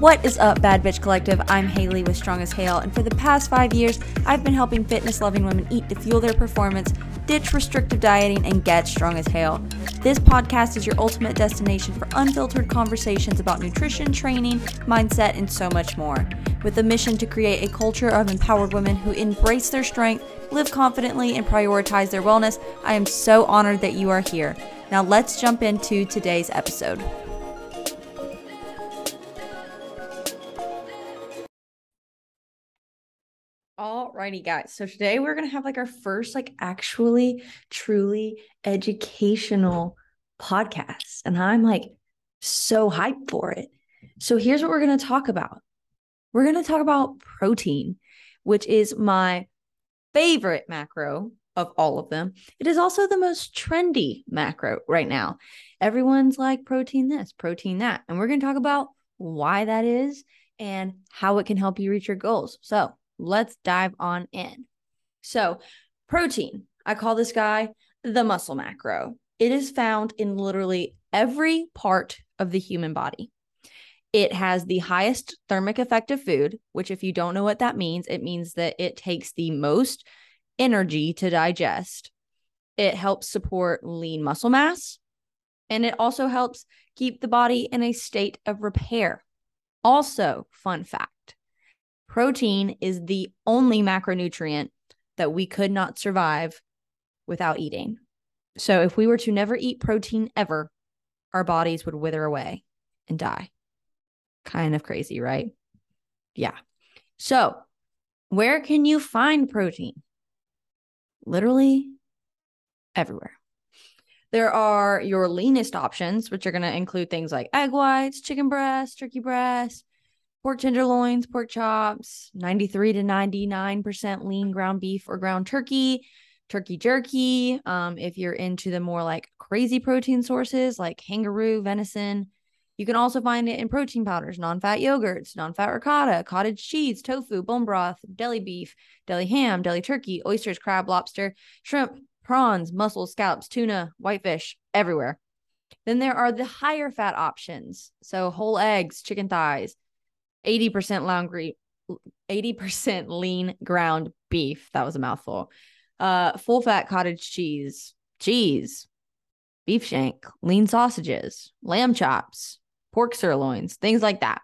What is up, Bad Bitch Collective? I'm Haley with Strong as Hale, and for the past five years, I've been helping fitness loving women eat to fuel their performance, ditch restrictive dieting, and get strong as Hale. This podcast is your ultimate destination for unfiltered conversations about nutrition, training, mindset, and so much more. With a mission to create a culture of empowered women who embrace their strength, live confidently, and prioritize their wellness, I am so honored that you are here. Now, let's jump into today's episode. Alrighty, guys. So today we're gonna have like our first, like, actually, truly educational podcast, and I'm like so hyped for it. So here's what we're gonna talk about. We're gonna talk about protein, which is my favorite macro of all of them. It is also the most trendy macro right now. Everyone's like protein this, protein that, and we're gonna talk about why that is and how it can help you reach your goals. So let's dive on in. So, protein, I call this guy the muscle macro. It is found in literally every part of the human body. It has the highest thermic effect of food, which, if you don't know what that means, it means that it takes the most energy to digest. It helps support lean muscle mass, and it also helps keep the body in a state of repair. Also, fun fact Protein is the only macronutrient that we could not survive without eating. So if we were to never eat protein ever, our bodies would wither away and die. Kind of crazy, right? Yeah. So, where can you find protein? Literally everywhere. There are your leanest options, which are going to include things like egg whites, chicken breast, turkey breast, pork tenderloins, pork chops, 93 to 99% lean ground beef or ground turkey, turkey jerky. Um, if you're into the more like crazy protein sources like kangaroo, venison, you can also find it in protein powders, non fat yogurts, non fat ricotta, cottage cheese, tofu, bone broth, deli beef, deli ham, deli turkey, oysters, crab, lobster, shrimp, prawns, mussels, scallops, tuna, whitefish, everywhere. Then there are the higher fat options. So whole eggs, chicken thighs, 80% long 80% lean ground beef. That was a mouthful. Uh, full fat cottage cheese, cheese, beef shank, lean sausages, lamb chops, pork sirloins, things like that.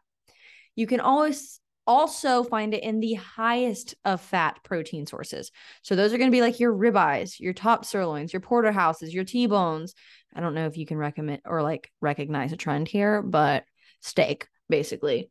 You can always also find it in the highest of fat protein sources. So those are going to be like your ribeyes, your top sirloins, your porterhouses, your T-bones. I don't know if you can recommend or like recognize a trend here, but steak basically.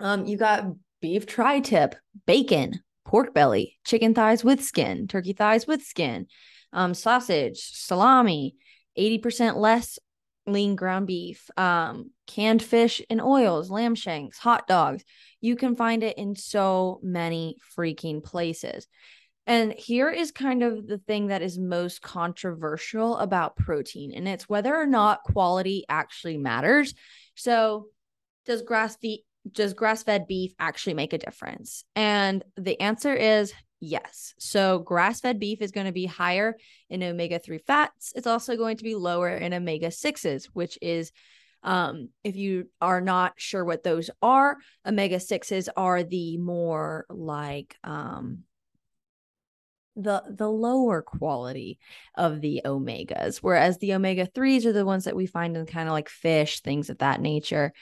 Um, you got beef tri tip, bacon, pork belly, chicken thighs with skin, turkey thighs with skin, um, sausage, salami, 80% less lean ground beef, um, canned fish and oils, lamb shanks, hot dogs. You can find it in so many freaking places. And here is kind of the thing that is most controversial about protein, and it's whether or not quality actually matters. So, does grass feed does grass fed beef actually make a difference? And the answer is yes. So, grass fed beef is going to be higher in omega 3 fats. It's also going to be lower in omega 6s, which is, um, if you are not sure what those are, omega 6s are the more like, um, the the lower quality of the omegas whereas the omega 3s are the ones that we find in kind of like fish things of that nature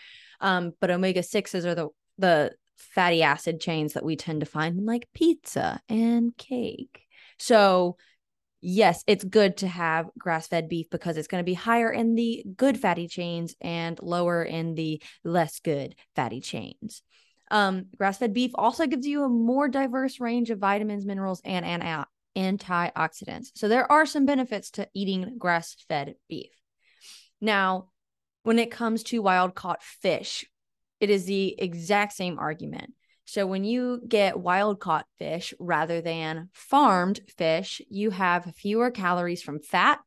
um, but omega 6s are the the fatty acid chains that we tend to find in like pizza and cake. So, yes, it's good to have grass fed beef because it's going to be higher in the good fatty chains and lower in the less good fatty chains. Um, grass fed beef also gives you a more diverse range of vitamins, minerals, and, and antioxidants. So, there are some benefits to eating grass fed beef. Now, when it comes to wild caught fish, it is the exact same argument. So when you get wild caught fish rather than farmed fish, you have fewer calories from fat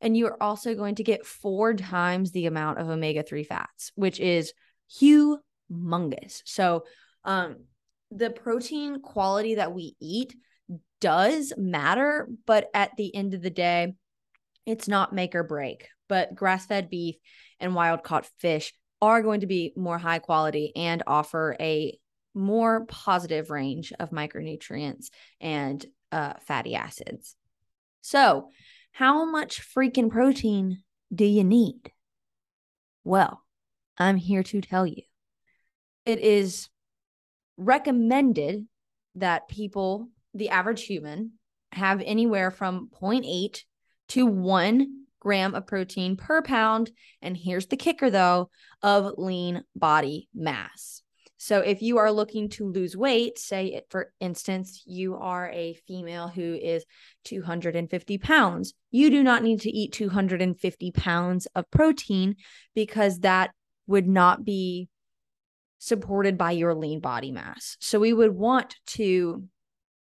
and you are also going to get four times the amount of omega 3 fats, which is humongous. So, um, the protein quality that we eat does matter, but at the end of the day, it's not make or break. But grass fed beef and wild caught fish are going to be more high quality and offer a more positive range of micronutrients and uh, fatty acids. So, how much freaking protein do you need? Well, I'm here to tell you. It is recommended that people, the average human, have anywhere from 0.8 to 1 gram of protein per pound. And here's the kicker though of lean body mass. So if you are looking to lose weight, say for instance, you are a female who is 250 pounds, you do not need to eat 250 pounds of protein because that would not be supported by your lean body mass. So we would want to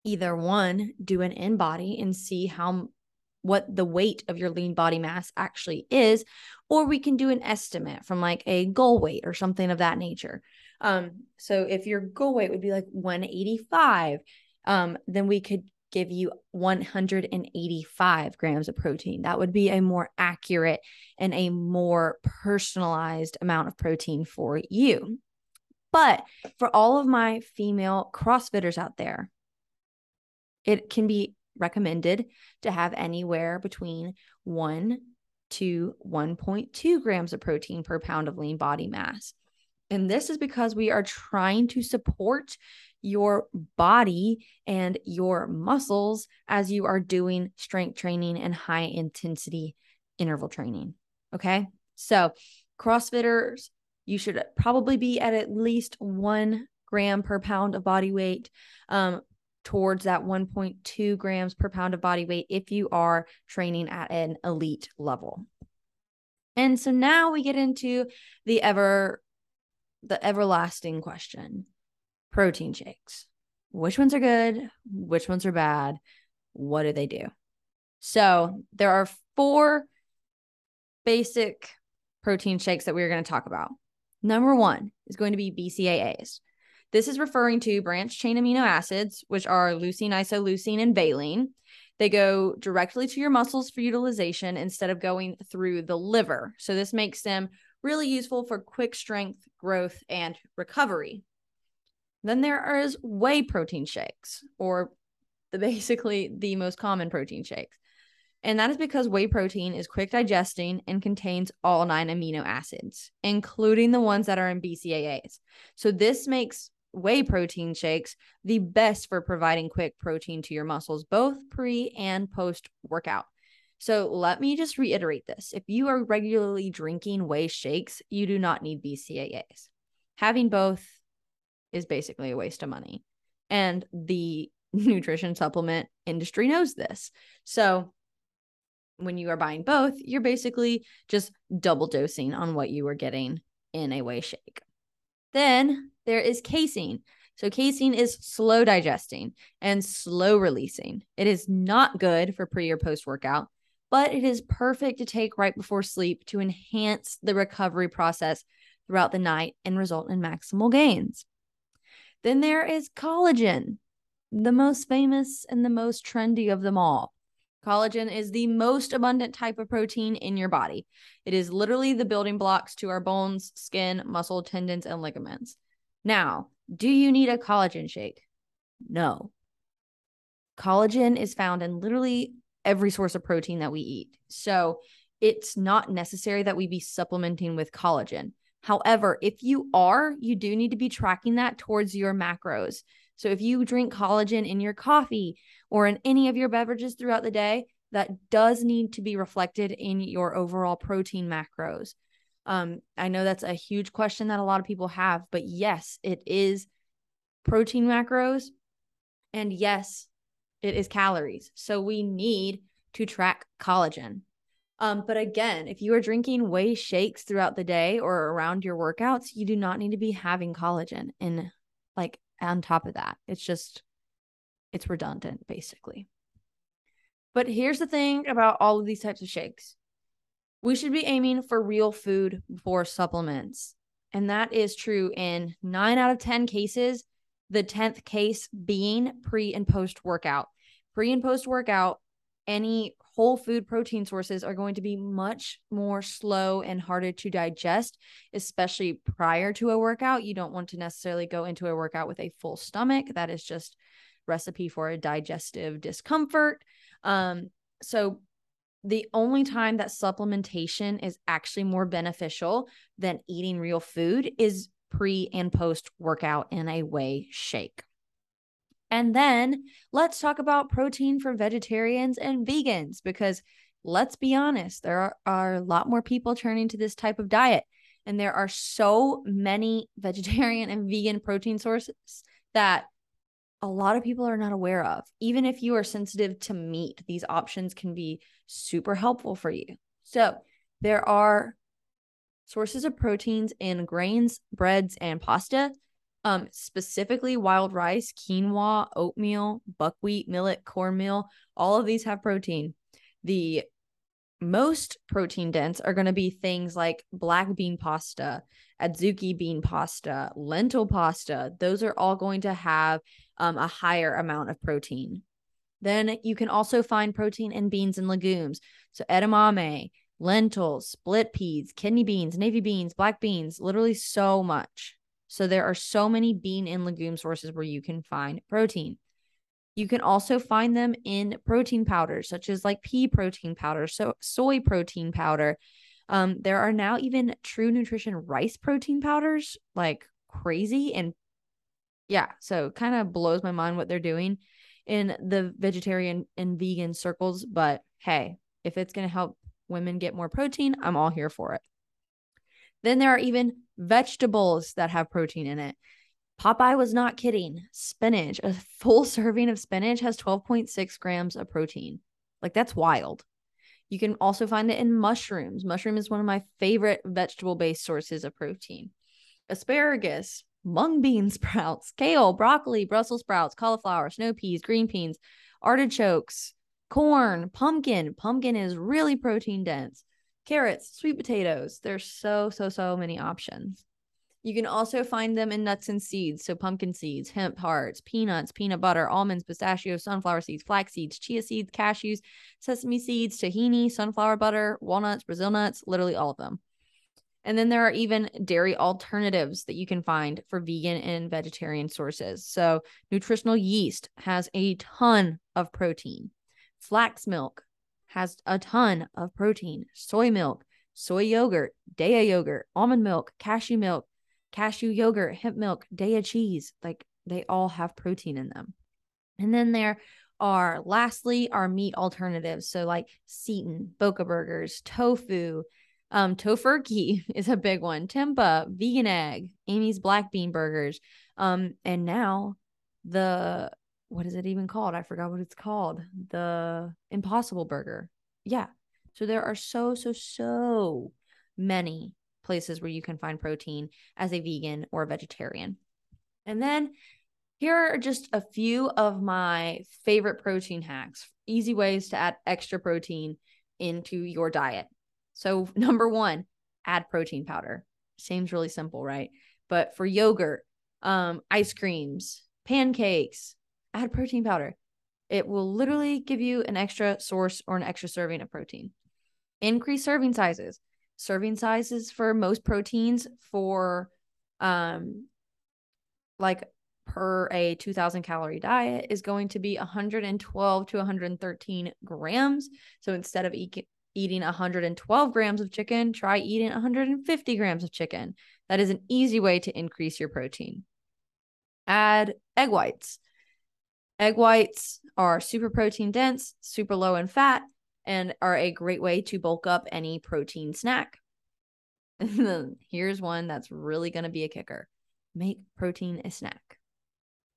either one, do an InBody and see how what the weight of your lean body mass actually is, or we can do an estimate from like a goal weight or something of that nature. Um, so if your goal weight would be like 185, um, then we could give you 185 grams of protein. That would be a more accurate and a more personalized amount of protein for you. But for all of my female CrossFitters out there, it can be recommended to have anywhere between 1 to 1.2 grams of protein per pound of lean body mass. And this is because we are trying to support your body and your muscles as you are doing strength training and high intensity interval training. Okay. So, CrossFitters, you should probably be at at least one gram per pound of body weight. Um, towards that 1.2 grams per pound of body weight if you are training at an elite level. And so now we get into the ever the everlasting question. Protein shakes. Which ones are good? Which ones are bad? What do they do? So, there are four basic protein shakes that we're going to talk about. Number 1 is going to be BCAAs. This is referring to branched chain amino acids, which are leucine, isoleucine, and valine. They go directly to your muscles for utilization instead of going through the liver. So, this makes them really useful for quick strength, growth, and recovery. Then there is whey protein shakes, or the basically the most common protein shakes. And that is because whey protein is quick digesting and contains all nine amino acids, including the ones that are in BCAAs. So this makes whey protein shakes the best for providing quick protein to your muscles, both pre and post workout. So let me just reiterate this. If you are regularly drinking whey shakes, you do not need BCAAs. Having both is basically a waste of money. And the nutrition supplement industry knows this. So when you are buying both, you're basically just double dosing on what you are getting in a whey shake. Then there is casein. So, casein is slow digesting and slow releasing. It is not good for pre or post workout, but it is perfect to take right before sleep to enhance the recovery process throughout the night and result in maximal gains. Then there is collagen, the most famous and the most trendy of them all. Collagen is the most abundant type of protein in your body. It is literally the building blocks to our bones, skin, muscle, tendons, and ligaments. Now, do you need a collagen shake? No. Collagen is found in literally every source of protein that we eat. So it's not necessary that we be supplementing with collagen. However, if you are, you do need to be tracking that towards your macros. So if you drink collagen in your coffee or in any of your beverages throughout the day, that does need to be reflected in your overall protein macros. Um, I know that's a huge question that a lot of people have, but yes, it is protein macros. And yes, it is calories. So we need to track collagen. Um, but again, if you are drinking whey shakes throughout the day or around your workouts, you do not need to be having collagen in like on top of that. It's just, it's redundant basically. But here's the thing about all of these types of shakes we should be aiming for real food before supplements. And that is true in nine out of 10 cases, the 10th case being pre and post workout. Pre and post workout, any whole food protein sources are going to be much more slow and harder to digest, especially prior to a workout. You don't want to necessarily go into a workout with a full stomach. That is just recipe for a digestive discomfort. Um, so the only time that supplementation is actually more beneficial than eating real food is pre and post workout in a whey shake. And then let's talk about protein for vegetarians and vegans because let's be honest, there are, are, a lot more people turning to this type of diet. And there are so many vegetarian and vegan protein sources that a lot of people are not aware of. Even if you are sensitive to meat, these options can be super helpful for you. So, there are sources of proteins in grains, breads, and pasta um, specifically wild rice, quinoa, oatmeal, buckwheat, millet, cornmeal, all of these have protein. The most protein dense are going to be things like black bean pasta, adzuki bean pasta, lentil pasta. Those are all going to have um, a higher amount of protein. Then you can also find protein in beans and legumes. So edamame, lentils, split peas, kidney beans, navy beans, black beans, literally so much. So there are so many bean and legume sources where you can find protein. You can also find them in protein powders, such as like pea protein powder, so soy protein powder. Um, there are now even true nutrition rice protein powders, like crazy. And yeah, so kind of blows my mind what they're doing in the vegetarian and vegan circles. But hey, if it's going to help women get more protein, I'm all here for it. Then there are even vegetables that have protein in it. Popeye was not kidding. Spinach, a full serving of spinach has 12.6 grams of protein. Like that's wild. You can also find it in mushrooms. Mushroom is one of my favorite vegetable based sources of protein. Asparagus, mung bean sprouts, kale, broccoli, Brussels sprouts, cauliflower, snow peas, green peas, artichokes, corn, pumpkin. Pumpkin is really protein dense carrots, sweet potatoes. There's so, so, so many options. You can also find them in nuts and seeds. So, pumpkin seeds, hemp hearts, peanuts, peanut butter, almonds, pistachios, sunflower seeds, flax seeds, chia seeds, cashews, sesame seeds, tahini, sunflower butter, walnuts, Brazil nuts, literally all of them. And then there are even dairy alternatives that you can find for vegan and vegetarian sources. So, nutritional yeast has a ton of protein. Flax milk, has a ton of protein. Soy milk, soy yogurt, Daiya yogurt, almond milk, cashew milk, cashew yogurt, hemp milk, Daiya cheese. Like they all have protein in them. And then there are lastly our meat alternatives. So like seitan, Boca burgers, tofu, um, Tofurky is a big one. Tempeh, vegan egg, Amy's black bean burgers. Um, and now the what is it even called? I forgot what it's called. The Impossible Burger. Yeah. So there are so, so, so many places where you can find protein as a vegan or a vegetarian. And then here are just a few of my favorite protein hacks, easy ways to add extra protein into your diet. So, number one, add protein powder. Seems really simple, right? But for yogurt, um, ice creams, pancakes, add protein powder. It will literally give you an extra source or an extra serving of protein. Increase serving sizes. Serving sizes for most proteins for um like per a 2000 calorie diet is going to be 112 to 113 grams. So instead of e- eating 112 grams of chicken, try eating 150 grams of chicken. That is an easy way to increase your protein. Add egg whites. Egg whites are super protein dense, super low in fat, and are a great way to bulk up any protein snack. Here's one that's really going to be a kicker make protein a snack.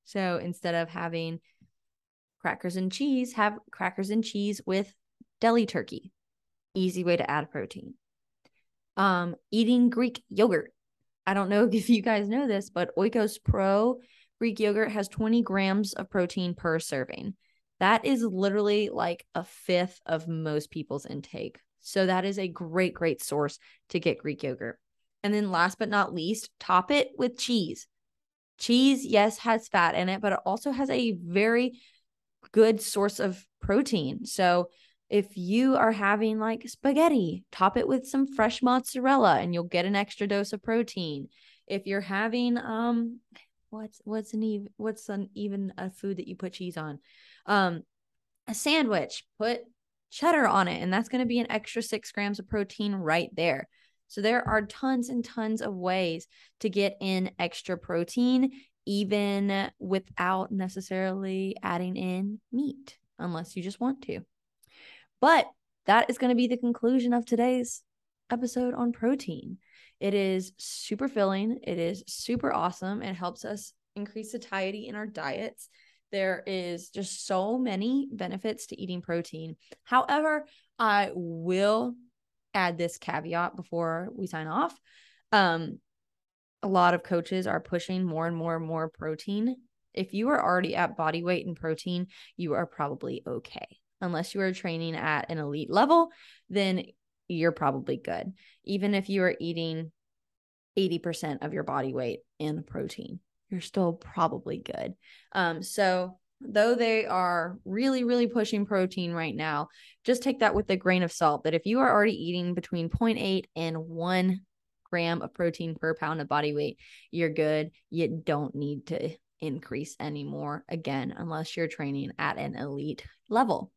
So instead of having crackers and cheese, have crackers and cheese with deli turkey. Easy way to add protein. Um, eating Greek yogurt. I don't know if you guys know this, but Oikos Pro Greek yogurt has 20 grams of protein per serving. That is literally like a fifth of most people's intake. So that is a great, great source to get Greek yogurt. And then last but not least, top it with cheese. Cheese, yes, has fat in it, but it also has a very good source of protein. So If you are having like spaghetti, top it with some fresh mozzarella and you'll get an extra dose of protein. If you're having um what's what's an even what's an even a food that you put cheese on? Um a sandwich, put cheddar on it and that's going to be an extra 6 grams of protein right there. So there are tons and tons of ways to get in extra protein even without necessarily adding in meat unless you just want to. But that is going to be the conclusion of today's episode on protein. It is super filling, it is super awesome. It helps us increase satiety in our diets. There is just so many benefits to eating protein. However, I will add this caveat before we sign off. Um, a lot of coaches are pushing more and more and more protein. If you are already at body weight and protein, you are probably okay unless you are training at an elite level, then you're probably good. Even if you are eating 80% of your body weight in protein, you're still probably good. Um, so though they are really, really pushing protein right now, just take that with a grain of salt that if you are already eating between 0.8 and 1 gram of protein per pound of body weight, you're good. You don't need to increase anymore again, unless you're training at an elite level.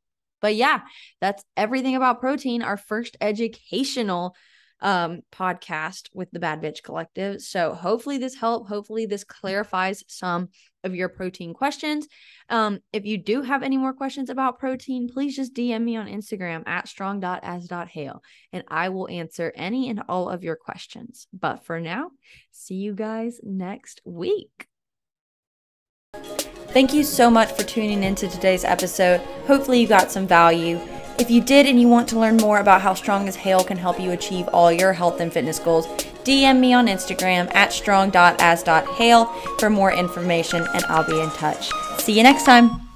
But yeah, that's everything about protein, our first educational um, podcast with the Bad Bitch Collective. So hopefully this helped. Hopefully this clarifies some of your protein questions. Um, if you do have any more questions about protein, please just DM me on Instagram at strong.as.hale and I will answer any and all of your questions. But for now, see you guys next week. Thank you so much for tuning into today's episode. Hopefully, you got some value. If you did and you want to learn more about how Strong as Hale can help you achieve all your health and fitness goals, DM me on Instagram at strong.as.hale for more information and I'll be in touch. See you next time.